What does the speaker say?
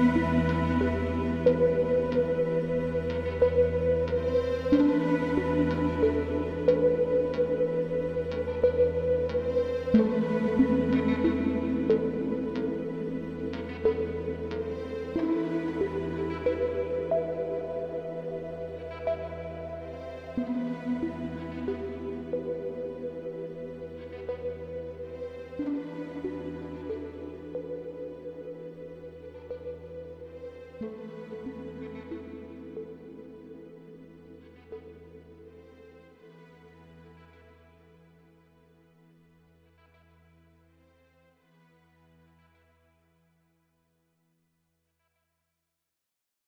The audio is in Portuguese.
Música